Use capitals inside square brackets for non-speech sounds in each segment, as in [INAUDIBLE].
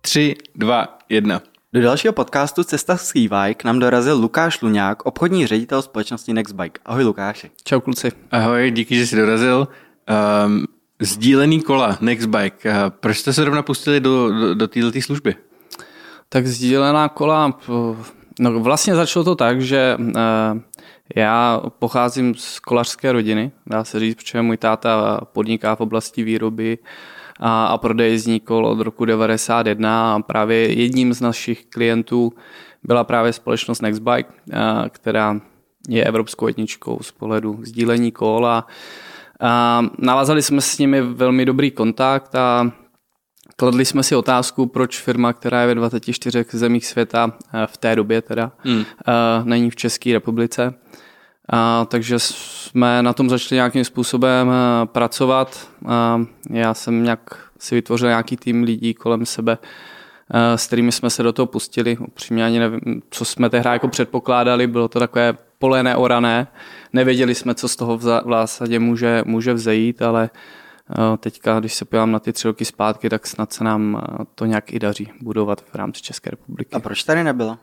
Tři, dva, jedna. Do dalšího podcastu Cesta s k nám dorazil Lukáš Luňák, obchodní ředitel společnosti Nextbike. Ahoj Lukáši. Čau kluci. Ahoj, díky, že jsi dorazil. Um, sdílený kola Nextbike. Uh, proč jste se rovna pustili do, do, do této služby? Tak sdílená kola, no vlastně začalo to tak, že uh, já pocházím z kolařské rodiny, dá se říct, protože můj táta podniká v oblasti výroby a, a prodej jízdní kol od roku 91 a právě jedním z našich klientů byla právě společnost Nextbike, a, která je evropskou etničkou z pohledu sdílení kol a, a navázali jsme s nimi velmi dobrý kontakt a kladli jsme si otázku, proč firma, která je ve 24 zemích světa v té době teda, hmm. není v České republice. A, takže jsme na tom začali nějakým způsobem eh, pracovat. A já jsem nějak si vytvořil nějaký tým lidí kolem sebe, eh, s kterými jsme se do toho pustili. Upřímně ani nevím, co jsme tehdy jako předpokládali, bylo to takové pole neorané. Nevěděli jsme, co z toho v zásadě může, může vzejít, ale eh, teďka, když se podívám na ty tři roky zpátky, tak snad se nám to nějak i daří budovat v rámci České republiky. A proč tady nebylo?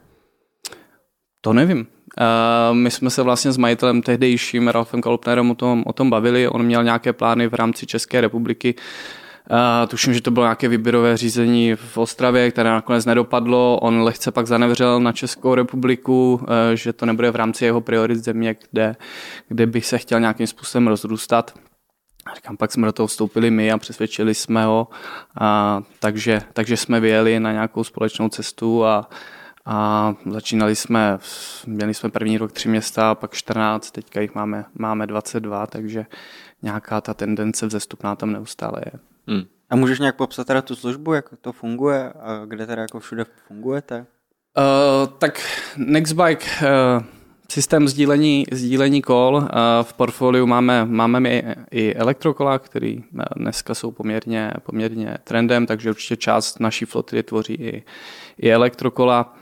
To nevím. Uh, my jsme se vlastně s majitelem tehdejším Ralfem Kalupnerem o tom, o tom bavili. On měl nějaké plány v rámci České republiky. Uh, tuším, že to bylo nějaké výběrové řízení v Ostravě, které nakonec nedopadlo. On lehce pak zanevřel na Českou republiku, uh, že to nebude v rámci jeho priorit země, kde, kde bych se chtěl nějakým způsobem rozrůstat. A říkám, pak jsme do toho vstoupili my a přesvědčili jsme ho, a, takže, takže jsme vyjeli na nějakou společnou cestu a, a začínali jsme, měli jsme první rok tři města, pak 14, teďka jich máme, máme 22, takže nějaká ta tendence vzestupná tam neustále je. Hmm. A můžeš nějak popsat teda tu službu, jak to funguje a kde teda jako všude fungujete? Uh, tak Nextbike, uh, systém sdílení, sdílení kol, uh, v portfoliu máme, máme i, i elektrokola, který dneska jsou poměrně, poměrně trendem, takže určitě část naší flotily tvoří i, i elektrokola.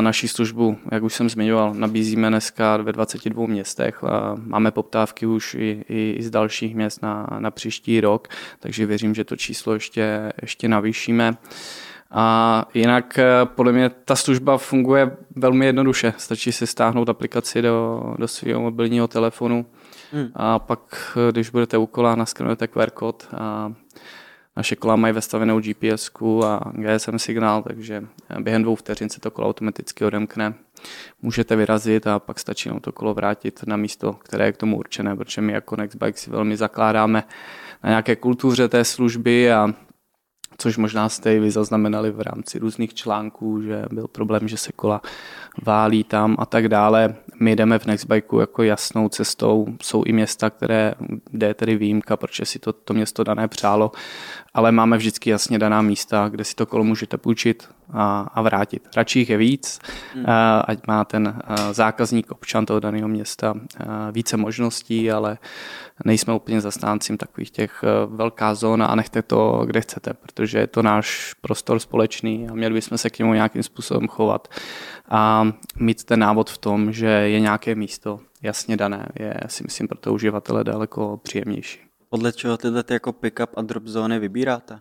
Naší službu, jak už jsem zmiňoval, nabízíme dneska ve 22 městech. Máme poptávky už i, i z dalších měst na, na příští rok, takže věřím, že to číslo ještě, ještě navýšíme. A jinak eh, podle mě ta služba funguje velmi jednoduše. Stačí si stáhnout aplikaci do, do svého mobilního telefonu hmm. a pak, eh, když budete u kola, naskenujete QR kód a naše kola mají vestavenou GPS a GSM signál, takže během dvou vteřin se to kolo automaticky odemkne. Můžete vyrazit a pak stačí to kolo vrátit na místo, které je k tomu určené, protože my jako Nextbike si velmi zakládáme na nějaké kultuře té služby a což možná jste i vy zaznamenali v rámci různých článků, že byl problém, že se kola válí tam a tak dále. My jdeme v Nextbikeu jako jasnou cestou. Jsou i města, které, kde je tedy výjimka, protože si to, to město dané přálo, ale máme vždycky jasně daná místa, kde si to kolo můžete půjčit a, a vrátit. Radši jich je víc, hmm. ať má ten zákazník, občan toho daného města více možností, ale nejsme úplně zastáncím takových těch velká zóna a nechte to, kde chcete, protože je to náš prostor společný a měli bychom se k němu nějakým způsobem chovat a mít ten návod v tom, že je nějaké místo jasně dané, je si myslím pro toho uživatele daleko příjemnější. Podle čeho tyhle ty jako pick-up a drop zóny vybíráte?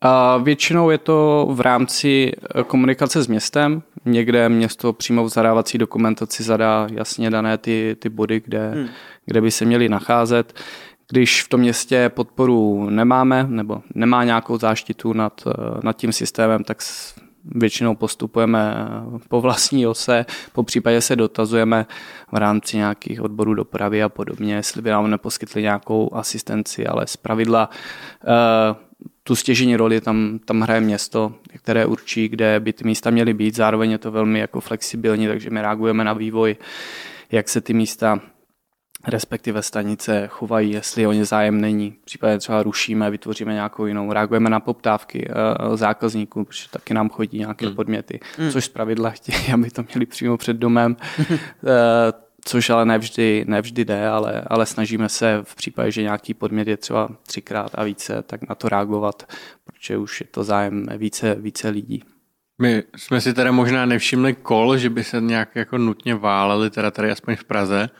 A většinou je to v rámci eh, komunikace s městem. Někde město přímo v zadávací dokumentaci zadá jasně dané ty, ty body, kde, hmm. kde by se měly nacházet. Když v tom městě podporu nemáme nebo nemá nějakou záštitu nad, eh, nad tím systémem, tak většinou postupujeme po vlastní ose, po případě se dotazujeme v rámci nějakých odborů dopravy a podobně, jestli by nám neposkytli nějakou asistenci, ale z pravidla eh, tu stěžení roli tam, tam hraje město, které určí, kde by ty místa měly být. Zároveň je to velmi jako flexibilní, takže my reagujeme na vývoj, jak se ty místa respektive stanice chovají, jestli o ně zájem není. Případně třeba rušíme, vytvoříme nějakou jinou, reagujeme na poptávky uh, zákazníků, protože taky nám chodí nějaké mm. podměty, mm. což z pravidla chtějí, [LAUGHS] aby to měli přímo před domem. uh, [LAUGHS] což ale nevždy, nevždy jde, ale, ale snažíme se v případě, že nějaký podmět je třeba třikrát a více, tak na to reagovat, protože už je to zájem více, více lidí. My jsme si teda možná nevšimli kol, že by se nějak jako nutně váleli, teda tady aspoň v Praze,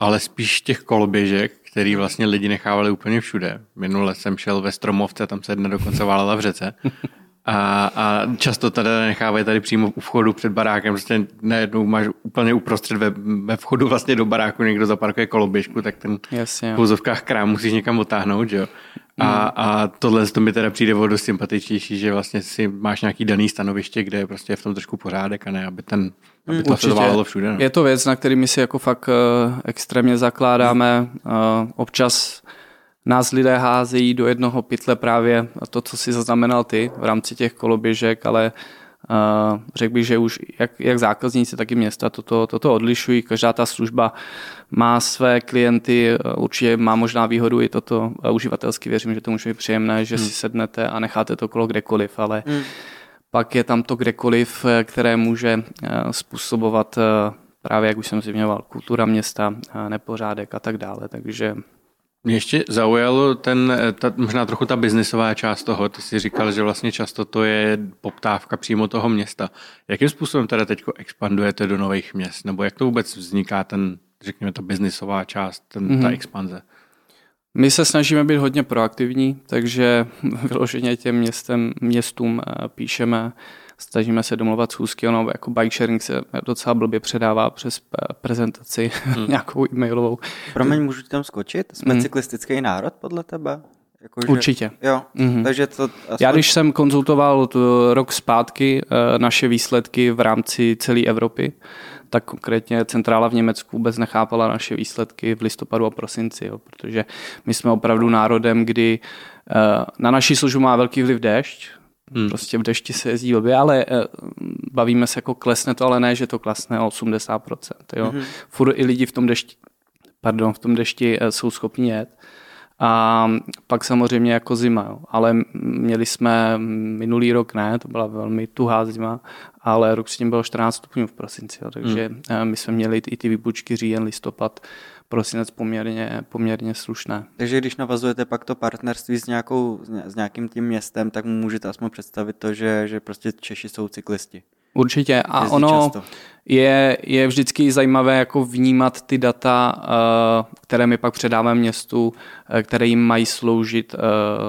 ale spíš těch koloběžek, který vlastně lidi nechávali úplně všude. Minule jsem šel ve Stromovce, tam se jedna dokonce válela v řece. A, a často tady nechávají tady přímo u vchodu před barákem, prostě najednou máš úplně uprostřed ve, ve vchodu vlastně do baráku někdo zaparkuje koloběžku, tak ten Jasně, v pouzovkách krám musíš někam otáhnout, že jo. A, a tohle to mi teda přijde o dost sympatičnější, že vlastně si máš nějaký daný stanoviště, kde je prostě v tom trošku pořádek a ne, aby ten, aby to se Určitě. všude. No. Je to věc, na který my si jako fakt eh, extrémně zakládáme. Eh, Občas nás lidé házejí do jednoho pytle právě to, co si zaznamenal ty v rámci těch koloběžek, ale uh, řekl bych, že už jak, jak zákazníci, tak i města toto, toto odlišují. Každá ta služba má své klienty, eh, určitě má možná výhodu i toto eh, uživatelsky, věřím, že to může být příjemné, že si sednete a necháte to kolo kdekoliv, ale pak je tam to kdekoliv, eh, které může eh, způsobovat eh, právě, jak už jsem zmiňoval, kultura města, eh, nepořádek a tak dále. Takže Mě ještě zaujalo ten, ta, možná trochu ta biznisová část toho. Ty jsi říkal, že vlastně často to je poptávka přímo toho města. Jakým způsobem teda teď expandujete do nových měst? Nebo jak to vůbec vzniká ten, řekněme, ta biznisová část, ten, mm-hmm. ta expanze? my se snažíme být hodně proaktivní, takže vyloženě těm městem, městům eh, píšeme, snažíme se domluvat schůzky, ono jako bike sharing se docela blbě předává přes eh, prezentaci hmm. [LAUGHS] nějakou e-mailovou. Promiň, můžu ti tam skočit? Jsme Mm. cyklistický národ podle tebe? Jako, že... Určitě. Jo, Mhm. takže to... Aspoň... Já když jsem konzultoval tu rok zpátky eh, naše výsledky v rámci celé Evropy, tak konkrétně centrála v Německu vůbec nechápala naše výsledky v listopadu a prosinci, jo, protože my jsme opravdu národem, kdy eh, na naší službu má velký vliv déšť, Hmm. Prostě v dešti se jezdí blbě, ale eh, bavíme se jako klesne to, ale ne, že to klesne o 80%. Jo. Hmm. Furt i lidi v tom dešti, pardon, v tom dešti eh, jsou schopni jet. A pak samozřejmě jako zima, jo. ale měli jsme minulý rok ne, to byla velmi tuhá zima, ale rok s tím bylo 14 stupňů v prosinci, jo. takže hmm. my jsme měli i ty výbučky říjen, listopad, prosinec poměrně, poměrně slušné. Takže když navazujete pak to partnerství s, nějakou, s nějakým tím městem, tak mu můžete aspoň představit to, že, že prostě Češi jsou cyklisti. Určitě a Jezdí ono často. Je, je vždycky zajímavé jako vnímat ty data, eh, které my pak předáváme městu, eh, které jim mají sloužit eh,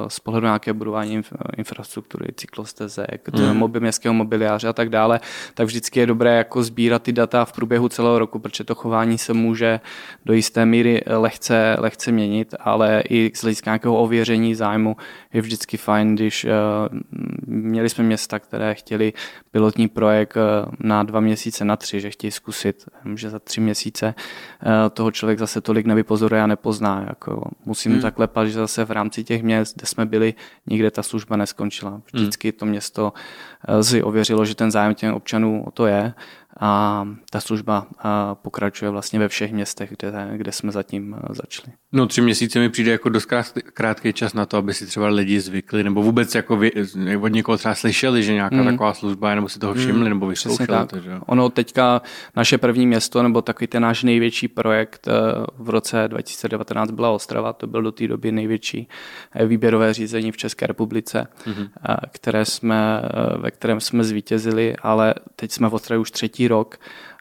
z pohledu nějaké budování inf- infrastruktury, cyklostezek, mobil, městského mobiliáře a tak dále, tak vždycky je dobré jako sbírat ty data v průběhu celého roku, protože to chování se může do jisté míry lehce, lehce měnit, ale i z hlediska nějakého ověření zájmu je vždycky fajn, když měli jsme města, které chtěli pilotní projekt na dva měsíce, na tři, že chtějí zkusit, že za tři měsíce eh, toho člověk zase tolik nevypozoruje a nepozná. Jako musím hmm. tak lepat, že zase v rámci těch měst, kde jsme byli, nikde ta služba neskončila. Vždycky to město eh, si ověřilo, že ten zájem těch občanů o to je a ta služba eh, pokračuje vlastně ve všech městech, kde, kde jsme zatím začali. No tři měsíce mi přijde jako dost krát- krátký čas na to, aby si třeba lidi zvykli, nebo vůbec jako vy, od někoho třeba slyšeli, že nějaká mm. taková služba je, nebo si toho všimli, mm. nebo vyzkoušeli tak. to, že? Ono teďka naše první město, nebo takový ten náš největší projekt eh, v roce 2019 byla Ostrava, to byl do té doby největší eh, výběrové řízení v České republice, mm-hmm. které jsme, ve kterém jsme zvítězili, ale teď jsme v Ostravě už třetí rok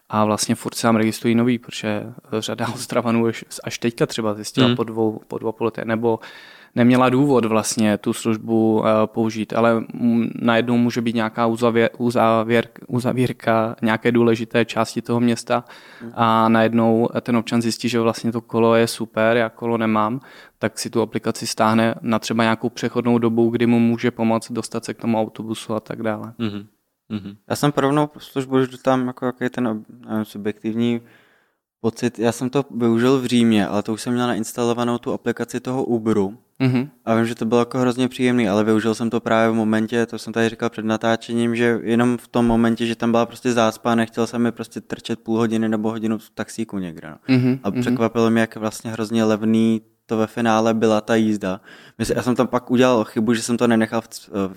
a vlastně furt se nám registrují nový, protože řada Ostravanů až- až teďka třeba zjistila Hmm. mm. po dvou, po dvou půl letech, nebo neměla důvod vlastně tu službu eh, použít, ale najednou může být nějaká uzavěr, uzavěr, uzavírka nějaké důležité části toho města a najednou ten občan zjistí, že vlastně to kolo je super, já kolo nemám, tak si tu aplikaci stáhne na třeba nějakou přechodnou dobu, kdy mu může pomoct dostat se k tomu autobusu a tak dále. Mm-hmm. Mm-hmm. Já jsem pro rovnou službu, že tam jako jaký ten nevím, subjektivní pocit. Já jsem to využil v Římě, ale to už jsem měl nainstalovanou tu aplikaci toho Uberu. Mhm. A vím, že to bylo jako hrozně příjemný, ale využil jsem to právě v momentě, to jsem tady říkal před natáčením, že jenom v tom momentě, že tam byla prostě zácpa, nechtěl jsem mi prostě trčet půl hodiny nebo hodinu v taxíku někde. No. Mhm. A překvapilo mě, jak vlastně hrozně levný to ve finále byla ta jízda. Myslím, já jsem tam pak udělal chybu, že jsem to nenechal v,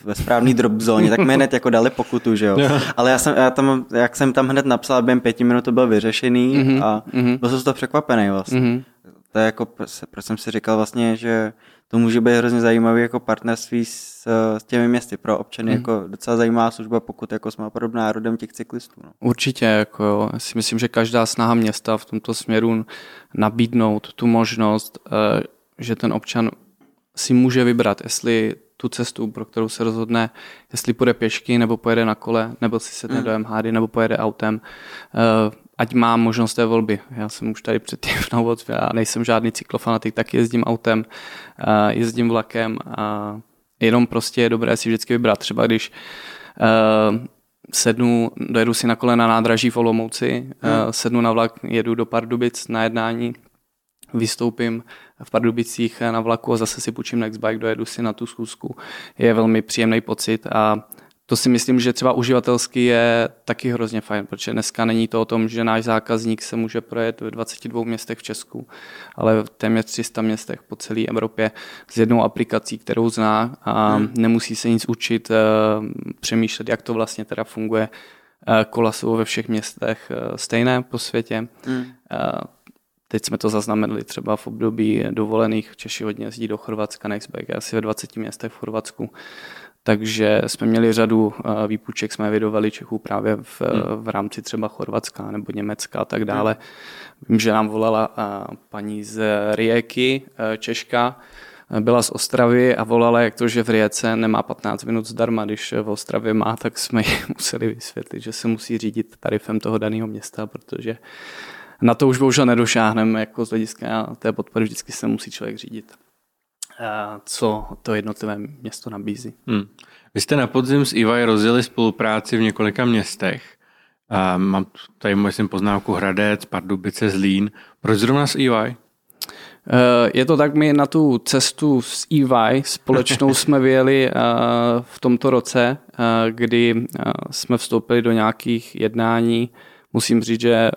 ve správný drop zóně, tak mi hned jako dali pokutu, že jo. Ale já jsem, já tam, jak jsem tam hned napsal, během pěti minut to byl vyřešený Mhm, a mhm. byl jsem z toho překvapený vlastně. Mhm. to je jako, proč jsem si říkal vlastně, že to může být hrozně zajímavý jako partnerství s, s těmi městy pro občany, hmm. jako docela zajímavá služba, pokud jako jsme opravdu národem těch cyklistů. No. Určitě, jako jo. Já si myslím, že každá snaha města v tomto směru nabídnout tu možnost, eh, že ten občan si může vybrat, jestli tu cestu, pro kterou se rozhodne, jestli půjde pěšky, nebo pojede na kole, nebo si sedne hmm. do MHD, nebo pojede autem, eh, ať má možnost té volby. Já jsem už tady předtím [LAUGHS] na úvod, já nejsem žádný cyklofanatik, tak jezdím autem, eh, jezdím vlakem a jenom prostě je dobré si vždycky vybrat. Třeba když eh, sednu, dojedu si na kole na nádraží v Olomouci, hmm. sednu na vlak, jedu do Pardubic na jednání, vystoupím v Pardubicích na vlaku a zase si půjčím Nextbike, dojedu si na tu schůzku. Je velmi příjemný pocit a to si myslím, že třeba uživatelsky je taky hrozně fajn, protože dneska není to o tom, že náš zákazník se může projet ve 22 městech v Česku, ale v téměř 300 městech po celé Evropě s jednou aplikací, kterou zná a hmm. nemusí se nic učit, eh, přemýšlet, jak to vlastně teda funguje. Eh, kola jsou ve všech městech eh, stejné po světě. Hmm. Teď jsme to zaznamenali třeba v období dovolených. Češi hodně jezdí do Chorvatska, Nextbike, asi ve 20 městech v Chorvatsku. Takže jsme měli řadu eh, výpůjček, jsme vydovali Čechů právě v, hmm. v rámci třeba Chorvatska nebo Německa a tak dále. Vím, že nám volala eh, paní z Rijeky, eh, Češka, byla z Ostravy a volala, jak to, že v Rijece nemá 15 minut zdarma, když v Ostravě má, tak jsme jí [LAUGHS] museli vysvětlit, že se musí řídit tarifem toho daného města, protože na to už bohužel nedošáhneme, jako z hlediska té podpory vždycky se musí člověk řídit co to jednotlivé město nabízí. Hmm. Vy jste na podzim s EY rozjeli spolupráci v několika městech. A mám tady, myslím, poznámku Hradec, Pardubice, Zlín. Proč zrovna s EY? Eh, je to tak, my na tu cestu s EY společnou [LAUGHS] jsme vyjeli eh, v tomto roce, eh, kdy jsme vstoupili do nějakých jednání. Musím říct, že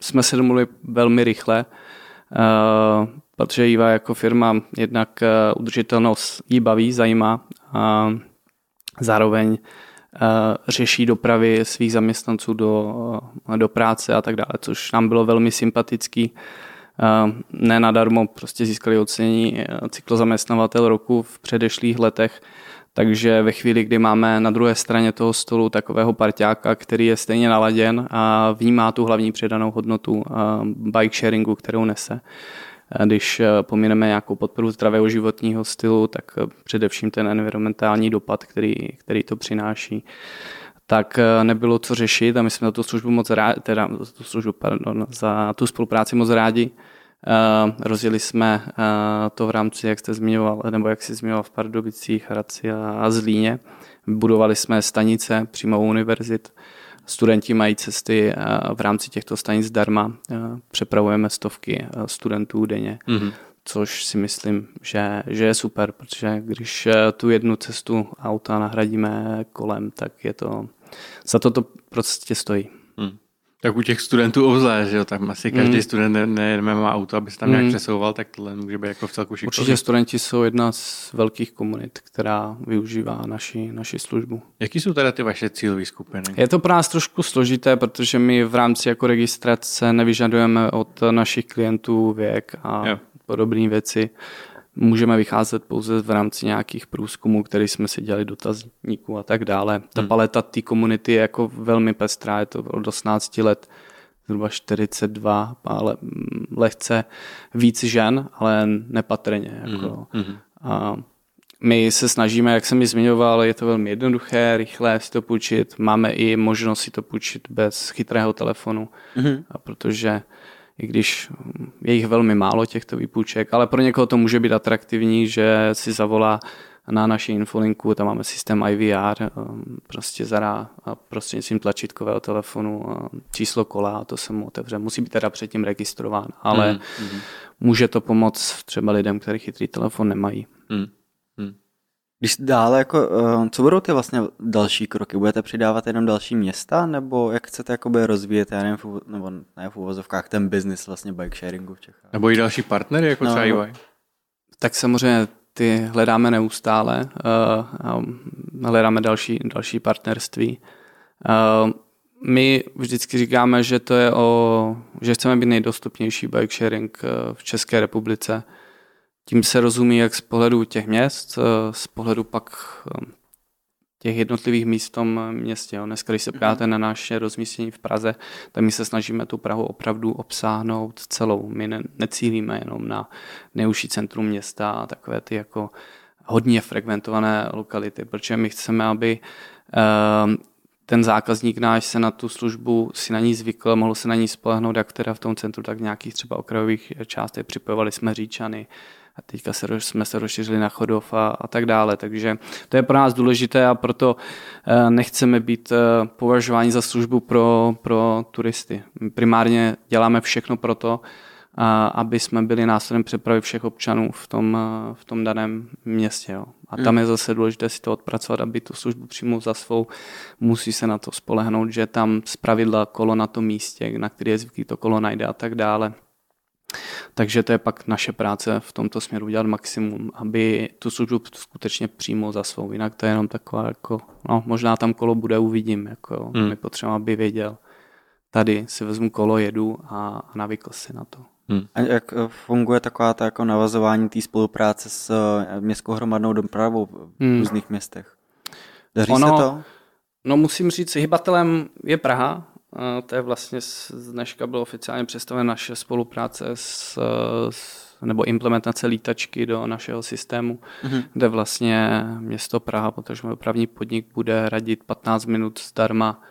jsme se domluvili velmi rychle protože Jiva jako firma jednak eh, udržitelnost jí baví, zajímá a zároveň eh, řeší dopravy svých zaměstnanců do, eh, do práce a tak dále, což nám bylo velmi sympatický. Ne nadarmo prostě získali ocenění cyklozaměstnavatel roku v předešlých letech, takže ve chvíli, kdy máme na druhé straně toho stolu takového parťáka, který je stejně naladěn a vnímá tu hlavní přidanou hodnotu bike sharingu, kterou nese, když eh, pomineme nějakou podporu zdravého životního stylu, tak eh, především ten environmentální dopad, který, který to přináší, tak eh, nebylo co řešit a my jsme za tu službu moc rádi, teda za tu službu, pardon, za tu spolupráci moc rádi. rozjeli jsme to v rámci, jak jste zmiňoval, nebo jak jsi zmiňoval v Pardubicích, Hradci a Zlíně. Budovali jsme stanice přímo u univerzit, Studenti mají cesty eh, v rámci těchto stanic zdarma. Eh, přepravujeme stovky eh, studentů denně. Mm-hmm což si myslím, že, že je super, protože když tu jednu cestu auta nahradíme kolem, tak je to, za to to prostě stojí. Tak u těch studentů obzvlášť, že jo, tak asi každý mm. student ne, ne, má auto, aby se tam nějak mm. přesouval, tak tohle může být jako v celku šikovný. Určitě studenti jsou jedna z velkých komunit, která využívá naši, naši službu. Jaký jsou teda ty vaše cílové skupiny? Je to pro nás trošku složité, protože my v rámci jako registrace nevyžadujeme od našich klientů věk a jo. podobné věci. Můžeme vycházet pouze v rámci nějakých průzkumů, které jsme si dělali dotazníků a tak dále. Ta hmm. paleta té komunity je jako velmi pestrá, je to od 18 let zhruba 42, ale lehce víc žen, ale nepatrně. Jako. Hmm. A my se snažíme, jak jsem mi zmiňoval, je to velmi jednoduché, rychlé si to půjčit. Máme i možnost si to půjčit bez chytrého telefonu, mm-hmm. a protože i když je jich velmi málo těchto výpůjček, ale pro někoho to může být atraktivní, že si zavolá na naši infolinku, tam máme systém IVR, eh, prostě zadá a prostřednictvím tlačítkového telefonu eh, číslo kola a to se mu otevře. Musí být teda předtím registrován, ale mm, může to pomoct třeba lidem, kteří chytrý telefon nemají. Mm. Když dále, jako, uh, co budou ty vlastně další kroky? Budete přidávat jenom další města, nebo jak chcete jakoby rozvíjet, já nevím, v, nebo ne v úvozovkách, ten business vlastně bike sharingu v Čechách? Nebo i další partnery, jako no, třeba EY? Tak samozřejmě ty hledáme neustále, uh, hledáme další, další partnerství. Uh, my vždycky říkáme, že to je o, že chceme být nejdostupnější bike sharing eh, v České republice. Tím se rozumí jak z pohledu těch měst, eh, z pohledu pak eh, těch jednotlivých míst v tom městě. Jo. Dneska, když se podíváte na naše rozmístění v Praze, tak my se snažíme tu Prahu opravdu obsáhnout celou. My ne, necílíme jenom na neužší centrum města a takové ty jako hodně frekventované lokality, protože my chceme, aby ten zákazník náš se na tu službu si na ní zvykl, mohl se na ní spolehnout jak teda v tom centru, tak v nějakých třeba okrajových částech. Připojovali jsme Říčany, a teďka se, jsme se rozšířili na Chodov a, a tak dále. Takže to je pro nás důležité a proto eh, nechceme být eh, považováni za službu pro, pro turisty. Primárně děláme všechno pro to, aby jsme byli následem přepravy všech občanů v tom, v tom daném městě. Jo. A tam hmm. je zase důležité si to odpracovat, aby tu službu přijmul za svou. Musí se na to spolehnout, že tam pravidla kolo na tom místě, na který je zvyklý to kolo najde a tak dále. Takže to je pak naše práce v tomto směru dělat maximum, aby tu službu skutečně přijmul za svou. Jinak to je jenom taková jako, no možná tam kolo bude, uvidím. Jako, hmm. My potřebujeme, aby věděl. Tady si vezmu kolo, jedu a navykl si na to. Hmm. A jak eh, funguje taková ta jako navazování té spolupráce s eh, městskou hromadnou dopravou v hmm. různých městech? Daří ono, se to? No musím říct, hybatelem je Praha. To je vlastně z dneška bylo oficiálně představena naše spolupráce s, s nebo implementace lítačky do našeho systému, mm-hmm. kde vlastně město Praha, protože dopravní podnik bude radit 15 minut zdarma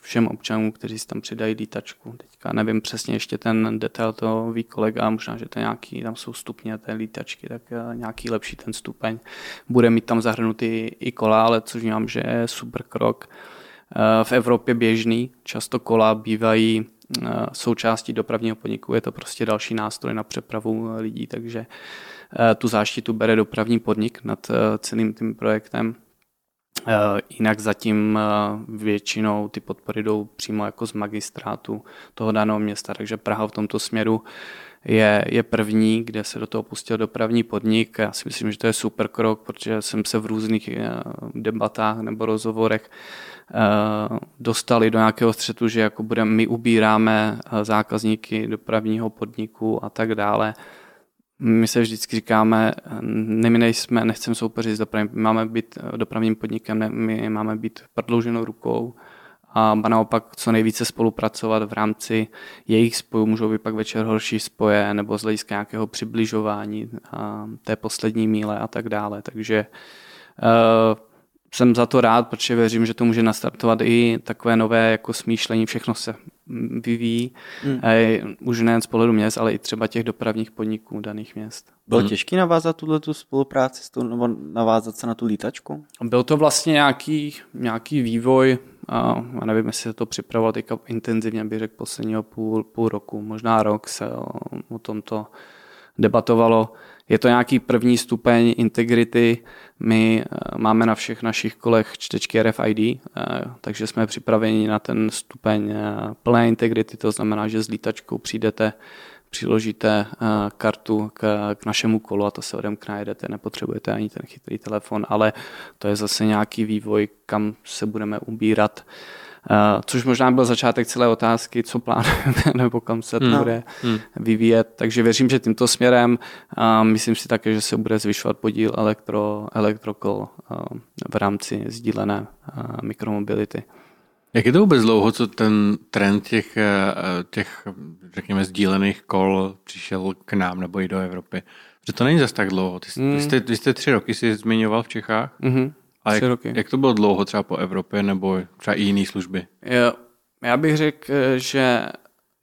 všem občanům, kteří si tam přidají lítačku. Teďka nevím přesně ještě ten detail, to ví kolega, možná, že to nějaký, tam jsou stupně té lítačky, tak eh, nějaký lepší ten stupeň. Bude mít tam zahrnutý i kola, ale což vnímám, že je super krok. Eh, v Evropě běžný, často kola bývají eh, součástí dopravního podniku, je to prostě další nástroj na přepravu lidí, takže tu záštitu bere dopravní podnik nad celým tím projektem jinak zatím eh, většinou ty podpory jdou přímo jako z magistrátu toho daného města, takže Praha v tomto směru je, je první, kde se do toho pustil dopravní podnik. Já si myslím, že to je super krok, protože jsem se v různých eh, debatách nebo rozhovorech dostali do nějakého střetu, že jako budeme, my ubíráme zákazníky dopravního podniku a tak dále. My se vždycky říkáme, ne, my nejsme, nechceme soupeřit s dopravním, my máme být dopravním podnikem, ne, my máme být prodlouženou rukou a naopak co nejvíce spolupracovat v rámci jejich spojů. Můžou být pak večer horší spoje nebo z hlediska nějakého přibližování a té poslední míle a tak dále. Takže uh, jsem za to rád, protože věřím, že to může nastartovat i takové nové jako smýšlení, všechno se vyvíjí, hmm. už nejen z pohledu měst, ale i třeba těch dopravních podniků daných měst. Bylo hmm. těžké navázat tuhle tu spolupráci nebo navázat se na tu lítačku? Byl to vlastně nějaký, nějaký vývoj, a nevím, jestli se to připravovalo teďka intenzivně, bych řekl posledního půl, půl roku, možná rok se o, o tomto debatovalo. Je to nějaký první stupeň integrity. My eh, máme na všech našich kolech čtečky RFID, eh, takže jsme připraveni na ten stupeň eh, plné integrity, to znamená, že s lítačkou přijdete přiložíte kartu k, k našemu kolu a to se odemkne, jedete, nepotřebujete ani ten chytrý telefon, ale to je zase nějaký vývoj, kam se budeme ubírat. Uh, což možná byl začátek celé otázky, co plánujeme [LAUGHS] nebo kam se to no. bude hmm. vyvíjet. Takže věřím, že tímto směrem myslím si také, že se bude zvyšovat podíl elektro, elektrokol uh, v rámci sdílené uh, mikromobility. Jak je to vůbec dlouho, co ten trend těch, těch, řekněme, sdílených kol přišel k nám nebo i do Evropy? Že to není zase tak dlouho. Ty, mm. jste, ty jste tři roky si zmiňoval v Čechách. Mm-hmm. A jak, roky. jak to bylo dlouho třeba po Evropě nebo třeba i jiné služby? Jo, já bych řekl, že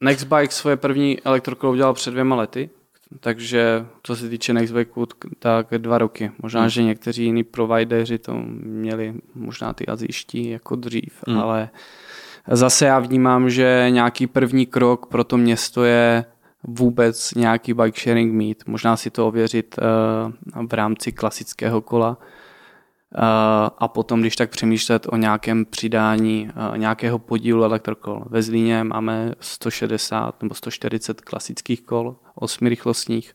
Nextbike svoje první elektrokolo udělal před dvěma lety, takže co se týče Nextbikeu, tak dva roky. Možná, hmm. že někteří jiní provideři to měli možná ty azijští jako dřív, hmm. ale zase já vnímám, že nějaký první krok pro to město je vůbec nějaký bike sharing mít. Možná si to ověřit uh, v rámci klasického kola, Eh, a potom, když tak přemýšlet o nějakém přidání eh, nějakého podílu elektrokol. Ve Zlíně máme 160 nebo 140 klasických kol, 8 rychlostních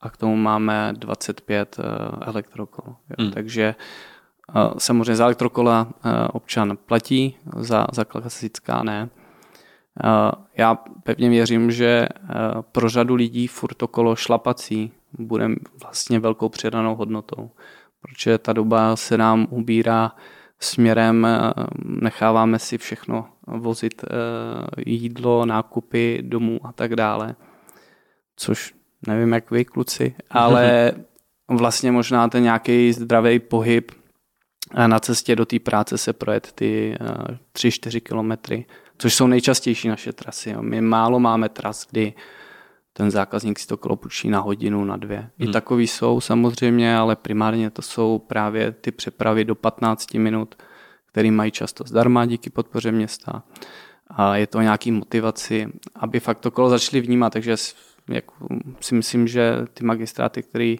a k tomu máme 25 eh, elektrokol. Hmm. Takže Samozřejmě za elektrokola občan platí, za, za klasická ne. Já pevně věřím, že pro řadu lidí furt to kolo šlapací bude vlastně velkou přidanou hodnotou, protože ta doba se nám ubírá směrem, necháváme si všechno vozit jídlo, nákupy domů a tak dále, což nevím jak vy kluci, ale [LAUGHS] vlastně možná ten nějaký zdravý pohyb na cestě do té práce se projet ty 3-4 kilometry, což jsou nejčastější naše trasy. My málo máme tras, kdy ten zákazník si to kolo půjčí na hodinu, na dvě. Hmm. I takový jsou samozřejmě, ale primárně to jsou právě ty přepravy do 15 minut, které mají často zdarma díky podpoře města. A je to nějaký motivaci, aby fakt to kolo začali vnímat, takže jako, si myslím, že ty magistráty, které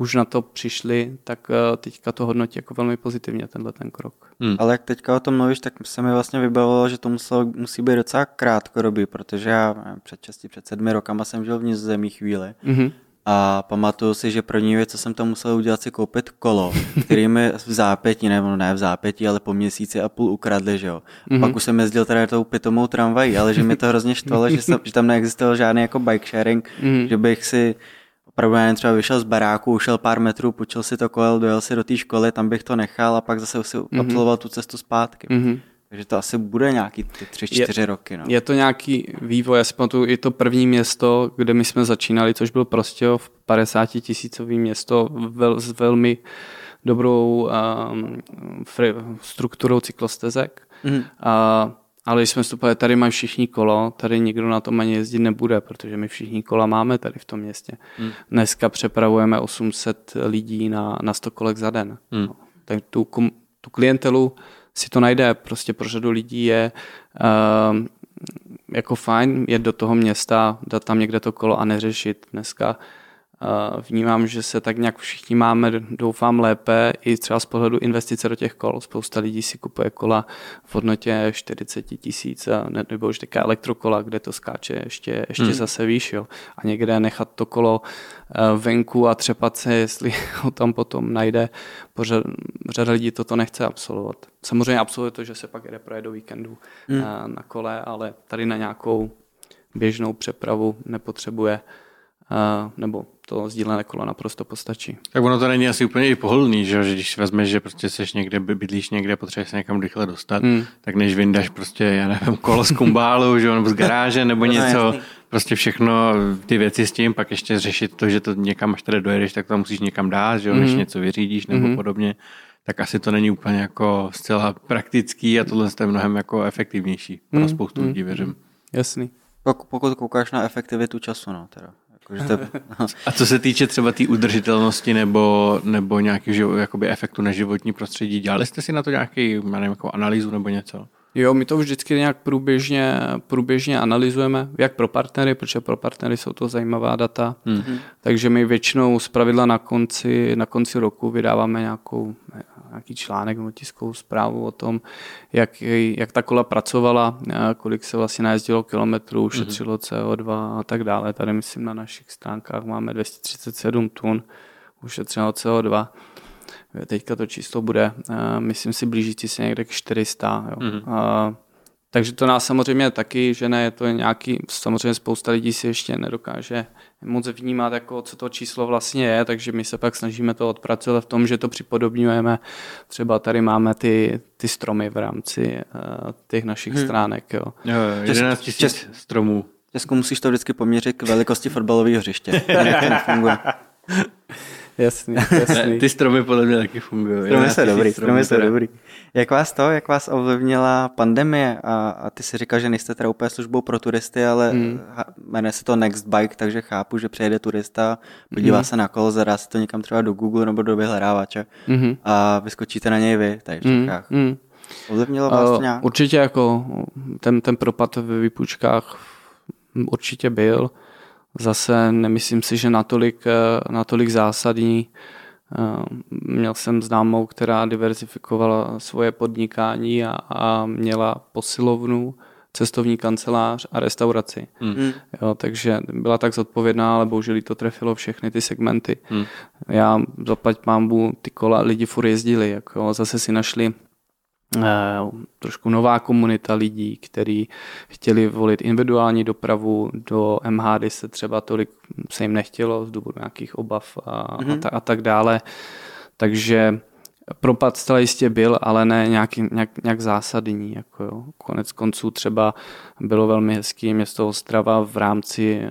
už na to přišli, tak eh, teďka to hodnotí jako velmi pozitivně tenhle ten krok. Hmm. Ale jak teďka o tom mluvíš, tak se mi vlastně vybavilo, že to muselo, musí být docela krátkodobý, protože já před časti před sedmi rokama jsem žil v Nizozemí chvíli mm-hmm. a pamatuju si, že první věc, co jsem tam musel udělat, si koupit kolo, [LAUGHS] který mi v zápětí, nebo ne v zápětí, ale po měsíci a půl ukradli, že jo. Mm-hmm. Pak už jsem jezdil teda tou pitomou tramvají, ale že mi to hrozně štvalo, že, jsem, že tam neexistoval žádný jako bike sharing, mm-hmm. že bych si jen třeba vyšel z baráku, ušel pár metrů, půjčil si to kol, dojel si do té školy, tam bych to nechal a pak zase si mm-hmm. absolvoval tu cestu zpátky. Mm-hmm. Takže to asi bude nějaký ty tři, čtyři je, roky. No. Je to nějaký vývoj, já si pamatuju, i to první město, kde my jsme začínali, což byl prostě v 50 tisícový město vel, s velmi dobrou um, fri, strukturou cyklostezek. Mm. A ale když jsme vstupovali, tady mají všichni kolo, tady nikdo na tom ani jezdit nebude, protože my všichni kola máme tady v tom městě. Hmm. Dneska přepravujeme 800 lidí na, na 100 kolek za den. Hmm. No, tak tu, tu klientelu si to najde. Prostě pro řadu lidí je uh, jako fajn jet do toho města, dát tam někde to kolo a neřešit. Dneska Vnímám, že se tak nějak všichni máme, doufám, lépe i třeba z pohledu investice do těch kol. Spousta lidí si kupuje kola v hodnotě 40 tisíc nebo už taká elektrokola, kde to skáče ještě, ještě hmm. zase výš. Jo. A někde nechat to kolo eh, venku a třepat se, jestli [LAUGHS] ho tam potom najde. Pořad, řada lidí toto nechce absolvovat. Samozřejmě absolvuje to, že se pak jde projet do víkendu hmm. na, na kole, ale tady na nějakou běžnou přepravu nepotřebuje nebo to sdílené kolo naprosto postačí. Tak ono to není asi úplně i pohodlný, že, že když vezmeš, že prostě seš někde, bydlíš někde, potřebuješ se někam rychle dostat, hmm. tak než vyndaš prostě, já nevím, kolo z kumbálu, že, nebo z garáže, nebo [LAUGHS] no, něco, jasný. prostě všechno, ty věci s tím, pak ještě řešit to, že to někam až tady dojedeš, tak to musíš někam dát, že, hmm. než něco vyřídíš nebo hmm. podobně tak asi to není úplně jako zcela praktický a tohle je mnohem jako efektivnější pro hmm. spoustu lidí, věřím. Jasný. Pokud koukáš na efektivitu času, no teda. Jako, to... [LAUGHS] A co se týče třeba té tý udržitelnosti nebo, nebo nějakého jakoby efektu na životní prostředí, dělali jste si na to nějaký, já nevím, jako analýzu nebo něco? Jo, my to vždycky nějak průběžně, průběžně analyzujeme, jak pro partnery, protože pro partnery jsou to zajímavá data. Mm-hmm. Takže my většinou z pravidla na konci, na konci roku vydáváme nějakou, nějaký článek nebo tiskovou zprávu o tom, jak, jak ta kola pracovala, kolik se vlastně najezdilo kilometrů, mhm. šetřilo CO2 a tak dále. Tady myslím na našich stránkách máme 237 tun ušetřeného CO2. Teďka to číslo bude, myslím si, blížící se někde k 400. Jo. Mm-hmm. Takže to nás samozřejmě taky, že ne, je to nějaký, samozřejmě spousta lidí si ještě nedokáže moc vnímat, jako co to číslo vlastně je, takže my se pak snažíme to odpracovat v tom, že to připodobňujeme. Třeba tady máme ty, ty stromy v rámci uh, těch našich hmm. stránek. Jo. Jo, 11 tisíc stromů. Česku musíš to vždycky poměřit k velikosti fotbalového hřiště. [LAUGHS] Jinak to nefunguje. Jasný, jasný. Ty stromy podle mě taky fungují. Stromy jsou dobrý, stromy jsou dobrý. Jak vás to, jak vás ovlivnila pandemie a, a ty si říkal, že nejste teda úplně službou pro turisty, ale hmm. jmenuje se to Next Bike, takže chápu, že přijede turista, podívá hmm. se na kolo, zadá si to někam třeba do Google nebo do vyhledávače hmm. a vyskočíte na něj vy tady v hmm. Čechách. Hmm. Ovlivnilo vás to nějak? Určitě jako ten, ten propad ve výpůjčkách určitě byl. Zase nemyslím si, že natolik, natolik zásadní Eh, měl jsem známou, která diversifikovala svoje podnikání a, a měla posilovnu cestovní kancelář a restauraci. Hmm. Jo, takže byla tak zodpovědná, ale bohužel to trefilo všechny ty segmenty. Hmm. Já zaplať pámbu, ty kola lidi furt jezdili, jako zase si našli eh, trošku nová komunita lidí, kteří chtěli volit individuální dopravu, do MHD se třeba tolik se jim nechtělo z důvodu nějakých obav a, mm-hmm. a, ta, a tak dále. Takže propad zcela jistě byl, ale ne nějaký, nějak, nějak zásadní. Jako jo. Konec konců třeba bylo velmi hezký město Ostrava v rámci,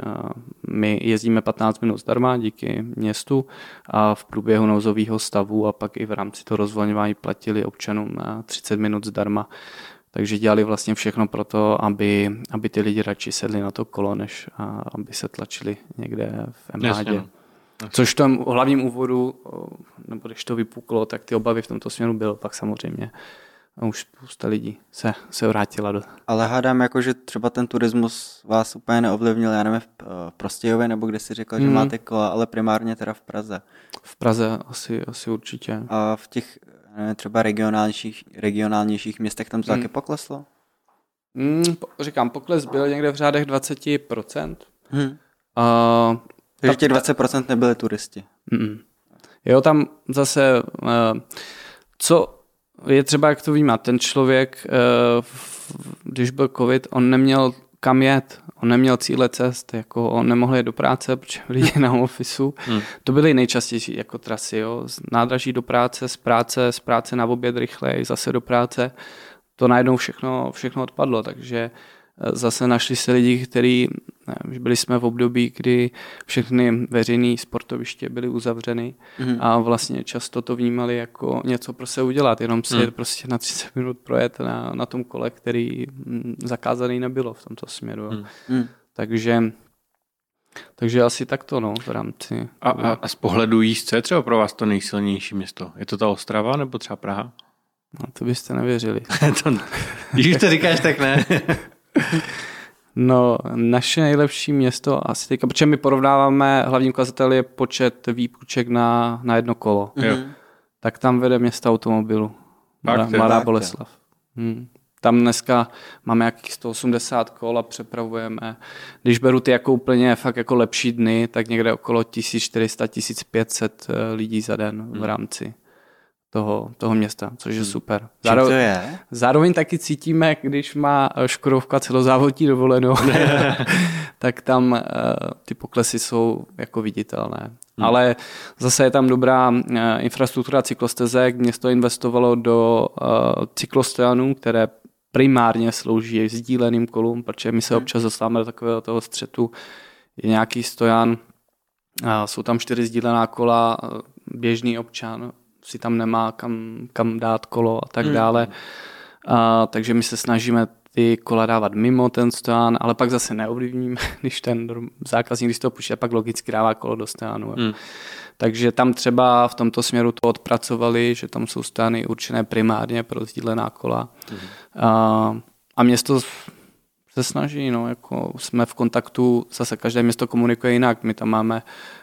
my jezdíme 15 minut zdarma díky městu a v průběhu nouzového stavu a pak i v rámci toho rozvolňování platili občanům 30 minut zdarma. Takže dělali vlastně všechno pro to, aby, aby ty lidi radši sedli na to kolo, než aby se tlačili někde v MHD. No. Což v tom hlavním úvodu, nebo když to vypuklo, tak ty obavy v tomto směru bylo pak samozřejmě. A už spousta lidí se, se vrátila do... Ale hádám, jako, že třeba ten turismus vás úplně neovlivnil, já nevím, v Prostějově, nebo kde si řekl, že hmm. máte kola, ale primárně teda v Praze. V Praze asi, asi určitě. A v těch nevím, třeba regionálnějších, regionálnějších městech tam to hmm. taky pokleslo? Hmm, říkám, pokles byl někde v řádech 20%. Hmm. A takže těch 20% nebyly turisti. Mm. Jo, tam zase, uh, co je třeba, jak to vnímat, ten člověk, uh, když byl covid, on neměl kam jet, on neměl cíle cest, jako on nemohl jít do práce, protože byli [LAUGHS] na office. Hmm. To byly nejčastější jako trasy, jo. Z nádraží do práce, z práce, z práce na oběd rychleji, zase do práce. To najednou všechno, všechno odpadlo, takže Zase našli se lidi, kteří, byli jsme v období, kdy všechny veřejné sportoviště byly uzavřeny mm. a vlastně často to vnímali jako něco pro se udělat, jenom si mm. prostě na 30 minut projet na, na tom kole, který mm, zakázaný nebylo v tomto směru. Mm. Takže takže asi takto, no, v rámci. A, a, a z pohledu jízdce je třeba pro vás to nejsilnější město? Je to ta Ostrava nebo třeba Praha? No, to byste nevěřili. [LAUGHS] to, když to říkáš, tak ne. [LAUGHS] No, naše nejlepší město asi teďka, protože my porovnáváme, hlavní ukazatel je počet výpůjček na, na jedno kolo. Mm-hmm. Tak tam vede město automobilu. Mladá, Mladá Boleslav. Hmm. Tam dneska máme jakých 180 kol a přepravujeme. Když beru ty jako úplně fakt jako lepší dny, tak někde okolo 1400-1500 eh, lidí za den v hmm. Toho, toho města, což je hmm. super. Zároveň, to je? zároveň taky cítíme, když má Škodovka celozávodní dovolenou, [LAUGHS] tak tam uh, ty poklesy jsou jako viditelné. Hmm. Ale zase je tam dobrá uh, infrastruktura cyklostezek. Město investovalo do uh, cyklostojanů, které primárně slouží sdíleným kolům, protože my se hmm. občas dostáváme do takového toho střetu. Je nějaký stojan, uh, jsou tam čtyři sdílená kola, běžný občan si tam nemá kam, kam dát kolo a tak mm. dále. A, takže my se snažíme ty kola dávat mimo ten stojan, ale pak zase neovlivníme, [LAUGHS] když ten zákazník, když to puštěl, pak logicky dává kolo do stojanu. Mm. Takže tam třeba v tomto směru to odpracovali, že tam jsou stojany určené primárně pro sdílená kola. Mm. A, a město se snaží, no, jako jsme v kontaktu, zase každé město komunikuje jinak, my tam máme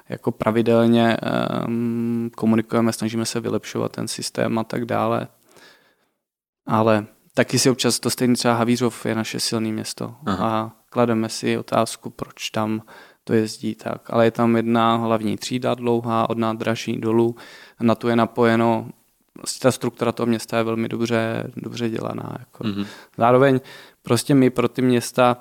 jako pravidelně um, komunikujeme, snažíme se vylepšovat ten systém a tak dále. Ale taky si občas to stejně třeba Havířov je naše silné město Aha. a klademe si otázku, proč tam to jezdí tak. Ale je tam jedna hlavní třída dlouhá od nádraží dolů, na to je napojeno vlastně ta struktura toho města je velmi dobře, dobře dělaná. Jako. Mm-hmm. Zároveň prostě my pro ty města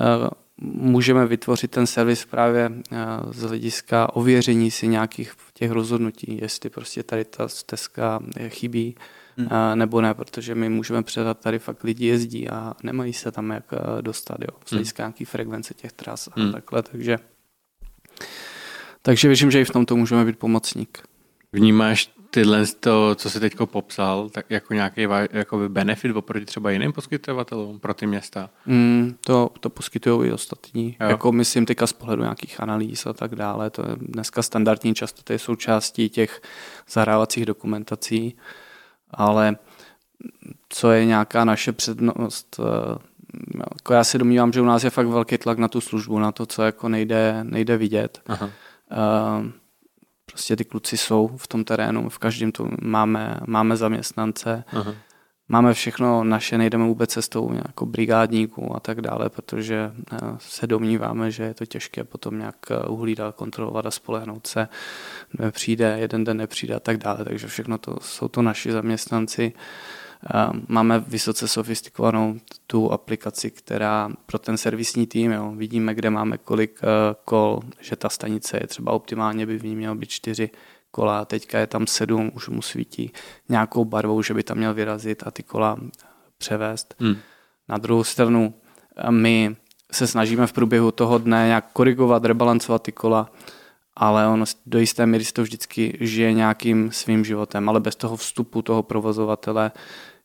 uh, můžeme vytvořit ten servis právě uh, z hlediska ověření si nějakých těch rozhodnutí, jestli prostě tady ta stezka chybí, mm. uh, nebo ne, protože my můžeme předat, tady fakt lidi jezdí a nemají se tam jak dostat, jo, z mhm. hlediska mm. nějaký frekvence těch tras a mm. takhle, takže takže věřím, že i v tomto můžeme být pomocník. Vnímáš tyhle, to, co jsi teď popsal, tak jako nějaký jakoby benefit oproti třeba jiným poskytovatelům pro ty města? Mm, to, to poskytují i ostatní. Jo. Jako myslím teďka z pohledu nějakých analýz a tak dále. To je dneska standardní, často to je součástí těch zahrávacích dokumentací, ale co je nějaká naše přednost, eh, jako já si domnívám, že u nás je fakt velký tlak na tu službu, na to, co jako nejde, nejde vidět. Aha. Uh, Prostě ty kluci jsou v tom terénu, v každém tu máme, máme zaměstnance. Aha. máme všechno naše, nejdeme vůbec cestou jako brigádníků a tak dále, protože eh, se domníváme, že je to těžké potom nějak eh, uhlídat, kontrolovat a spolehnout se. Přijde, jeden den nepřijde a tak dále, takže všechno to jsou to naši zaměstnanci. Eh, máme vysoce sofistikovanou tu aplikaci, která pro ten servisní tým, jo, vidíme, kde máme kolik kol, že ta stanice je třeba optimálně by v ní mělo být čtyři kola, teďka je tam sedm, už mu svítí nějakou barvou, že by tam měl vyrazit a ty kola převést. Hmm. Na druhou stranu my se snažíme v průběhu toho dne nějak korigovat, rebalancovat ty kola, ale on do jisté míry to vždycky žije nějakým svým životem, ale bez toho vstupu toho provozovatele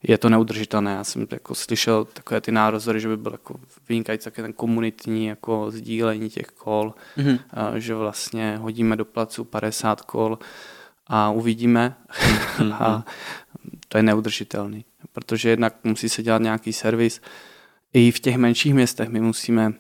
je to neudržitelné. Já jsem jako slyšel takové ty nározory, že by byl jako vynikající také ten komunitní jako sdílení těch kol, mm-hmm. a, že vlastně hodíme do placu 50 kol a uvidíme mm-hmm. [LAUGHS] a to je neudržitelný, protože jednak musí se dělat nějaký servis. I v těch menších městech my musíme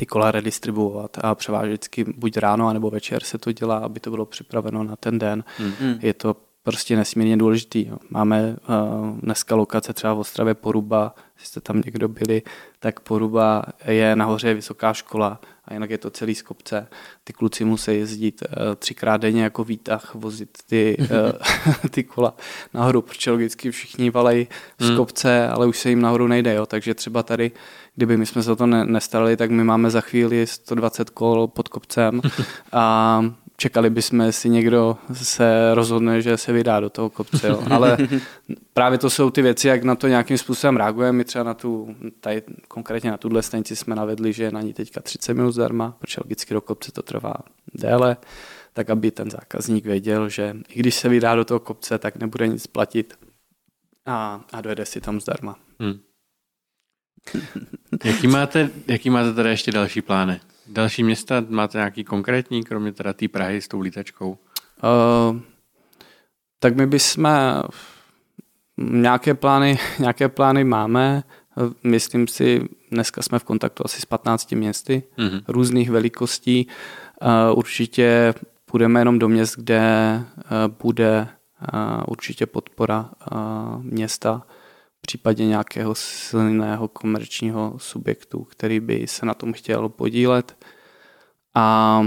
ty kola redistribuovat a převážet vždycky buď ráno, nebo večer se to dělá, aby to bylo připraveno na ten den. Mm-hmm. Je to prostě nesmírně důležitý. Jo. Máme uh, dneska lokace třeba v Ostravě Poruba, jestli jste tam někdo byli, tak Poruba je nahoře vysoká škola a jinak je to celý z kopce. Ty kluci musí jezdit uh, třikrát denně jako výtah, vozit ty, uh, [LAUGHS] ty kola nahoru, protože logicky všichni valejí z hmm. kopce, ale už se jim nahoru nejde. Jo. Takže třeba tady, kdyby my jsme se o to nestarali, tak my máme za chvíli 120 kol pod kopcem [LAUGHS] a čekali bychom, jestli někdo se rozhodne, že se vydá do toho kopce. Jo. Ale [LAUGHS] právě to jsou ty věci, jak na to nějakým způsobem reagujeme. My třeba na tu, tady konkrétně na tuhle stanici jsme navedli, že je na ní teďka 30 minut zdarma, protože logicky do kopce to trvá déle, tak aby ten zákazník věděl, že i když se vydá do toho kopce, tak nebude nic platit a, a dojede si tam zdarma. Hmm. Jaký, máte, jaký máte tady ještě další plány? Další města máte nějaký konkrétní, kromě teda té Prahy s tou lítačkou? Uh, tak my bychom nějaké plány, nějaké plány máme. Myslím si, dneska jsme v kontaktu asi s 15 městy mm-hmm. různých velikostí. Uh, určitě půjdeme jenom do měst, kde uh, bude uh, určitě podpora města v případě nějakého silného komerčního subjektu, který by se na tom chtěl podílet. A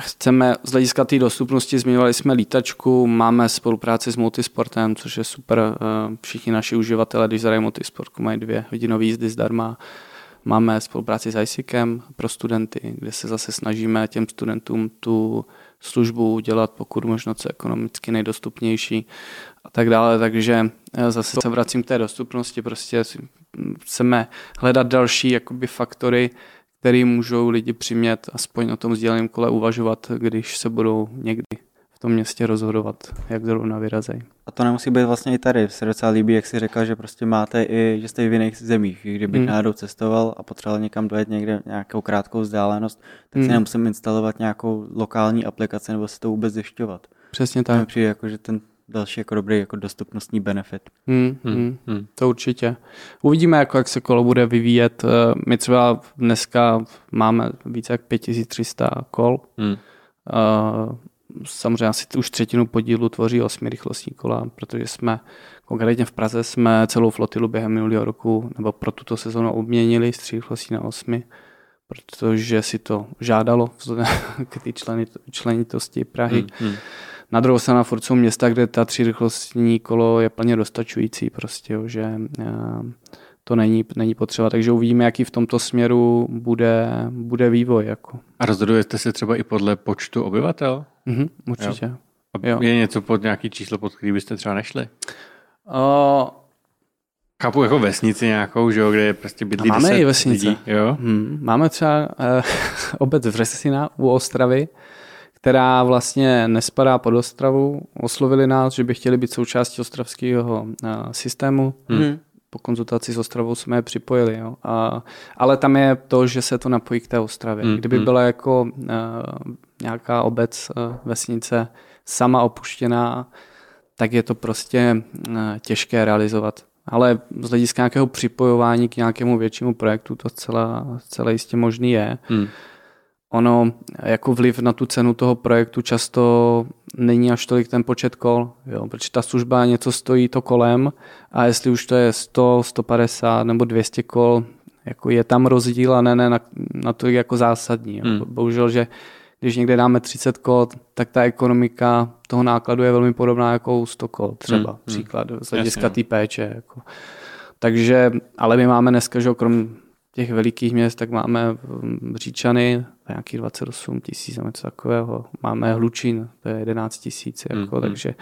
chceme z hlediska té dostupnosti, zmiňovali jsme lítačku, máme spolupráci s Multisportem, což je super. Eh, všichni naši uživatelé, když zadají Multisportku, mají dvě hodinové jízdy zdarma. Máme spolupráci s ISICem pro studenty, kde se zase snažíme těm studentům tu službu dělat pokud možno co ekonomicky nejdostupnější a tak dále. Takže eh, zase se vracím k té dostupnosti, prostě chceme hledat další jakoby faktory, který můžou lidi přimět aspoň o tom sdíleném kole uvažovat, když se budou někdy v tom městě rozhodovat, jak zrovna vyrazejí. A to nemusí být vlastně i tady. Se docela líbí, jak si řekl, že prostě máte i, že jste i v jiných zemích. Kdybych hmm. náhodou cestoval a potřeboval někam dojet někde nějakou krátkou vzdálenost, tak si hmm. nemusím instalovat nějakou lokální aplikaci nebo se to vůbec zjišťovat. Přesně tak. Přijde jako, že ten další jako dobrý jako dostupnostní benefit. Hmm, hmm, hmm. To určitě. Uvidíme, jako, jak se kolo bude vyvíjet. Eh, my třeba dneska máme více jak 5300 kol. Hmm. Uh, samozřejmě asi už třetinu podílu tvoří osmirychlostní kola, protože jsme konkrétně v Praze jsme celou flotilu během minulého roku nebo pro tuto sezónu obměnili z třírychlostí na osmi, protože si to žádalo [LAUGHS] k té členitosti Prahy. Hmm, hmm. Na druhou stranu furt jsou města, kde ta třírychlostní kolo je plně dostačující, prostě, jo, že eh, to není, není potřeba. Takže uvidíme, jaký v tomto směru bude, bude vývoj. Jako. A rozhodujete se třeba i podle počtu obyvatel? Mhm, určitě. Jo. A jo. Je něco pod nějaký číslo, pod který byste třeba nešli? Uh, Chápu jako vesnici nějakou, že jo, kde je prostě bydlí Máme i vesnice. Lidí, jo? Hmm, máme třeba uh, [LAUGHS] obec Vřesina u Ostravy, která vlastně nespadá pod Ostravu. Oslovili nás, že by chtěli být součástí ostravského uh, systému. Hmm. Po konzultaci s Ostravou jsme je připojili. Jo. A, ale tam je to, že se to napojí k té Ostravě. Hmm. Kdyby hmm. byla jako uh, nějaká obec, uh, vesnice sama opuštěná, tak je to prostě uh, těžké realizovat. Ale z hlediska nějakého připojování k nějakému většímu projektu to celá, celé jistě možný je. Hmm. Ono jako vliv na tu cenu toho projektu často není až tolik ten počet kol, jo, protože ta služba něco stojí to kolem a jestli už to je 100, 150 nebo 200 kol, jako je tam rozdíl a ne, ne na, na to jako zásadní. Jo. Hmm. Bohužel, že když někde dáme 30 kol, tak ta ekonomika toho nákladu je velmi podobná jako u 100 kol třeba, hmm. příklad z hlediska té péče. Jako. Takže, ale my máme dneska, že krom těch velikých měst, tak máme Říčany, nějakých 28 tisíc, něco takového. Máme Hlučín, to je 11 tisíc, jako, mm-hmm. takže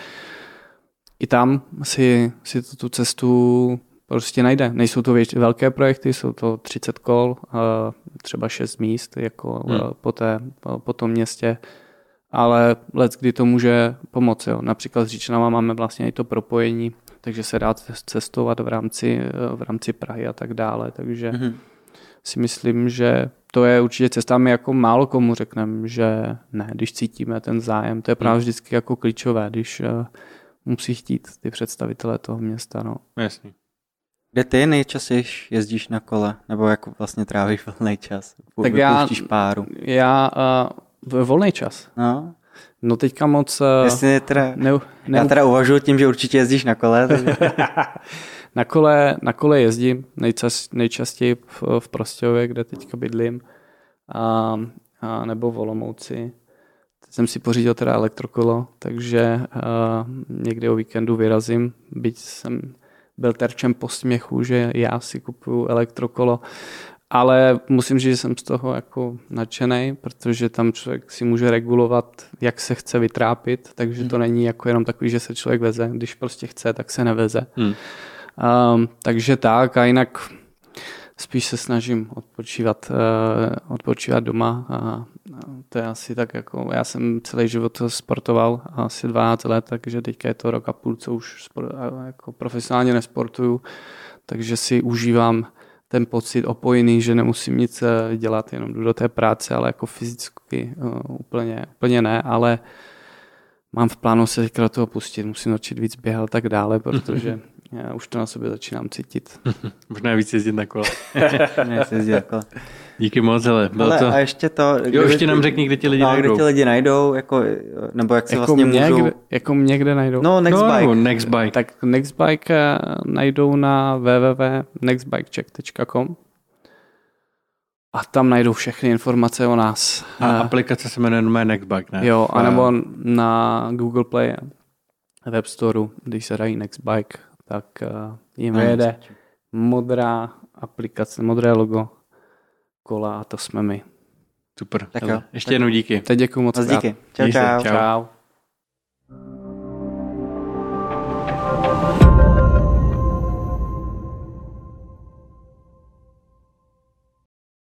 i tam si, si tu, tu cestu prostě najde. Nejsou to věč, velké projekty, jsou to 30 kol, třeba 6 míst jako mm. po, té, po tom městě, ale let, kdy to může pomoci. Jo. Například s Říčanama máme vlastně i to propojení, takže se dá cestovat v rámci, v rámci Prahy a tak dále, takže mm-hmm si myslím, že to je určitě cesta. My jako málo komu řekneme, že ne, když cítíme ten zájem. To je právě hmm. vždycky jako klíčové, když uh, musí chtít ty představitelé toho města. No. Jasně. Kde ty nejčastěji jezdíš na kole? Nebo jako vlastně trávíš volný čas? Tak já, páru? Já uh, volný čas. No. No teďka moc... Uh, Jestli teda, ne, ne, já teda uvažuji tím, že určitě jezdíš na kole. Takže... [LAUGHS] Na kole, na kole jezdím nejčas, nejčastěji v, v Prostějově, kde teďka bydlím, a, a nebo v Olomouci. Teď jsem si pořídil teda elektrokolo, takže a, někdy o víkendu vyrazím, byť jsem byl terčem posměchu, že já si kupuju elektrokolo, ale musím říct, že jsem z toho jako nadšený, protože tam člověk si může regulovat, jak se chce vytrápit, takže to hmm. není jako jenom takový, že se člověk veze, když prostě chce, tak se neveze. Hmm. Um, takže tak a jinak spíš se snažím odpočívat, uh, odpočívat doma a to je asi tak jako, já jsem celý život sportoval, asi 12 let, takže teďka je to rok a půl, co už sport, jako profesionálně nesportuju, takže si užívám ten pocit opojený, že nemusím nic eh, dělat, jenom jdu do té práce, ale jako fyzicky uh, úplně, úplně ne, ale mám v plánu se teďka do toho pustit, musím začít víc běhat tak dále, [LAUGHS] protože Já už to na sobě začínám cítit. [LAUGHS] Možná víc jezdit na kole. [LAUGHS] ne, jezdit na kole. Díky moc, hele. Bylo ale to... a ještě to... Jo, ještě nám řekni, kde ti lidi no, najdou. kde ti lidi najdou, jako, nebo jak si jako vlastně mě, můžou... Kde, jako mě kde najdou? No, Nextbike. No, Nextbike. Tak Nextbike eh, najdou na www.nextbikecheck.com a tam najdou všechny informace o nás. A aplikace se jmenuje Nextbike, ne? Jo, anebo na Google Play Web Store, když se dají Nextbike, tak eh, jim vyjede modrá aplikace, modré logo kola a to jsme my. Super. Tak jo. Ještě tak jednou díky. Teď děkuji moc. Díky. Čau, čau. čau. čau.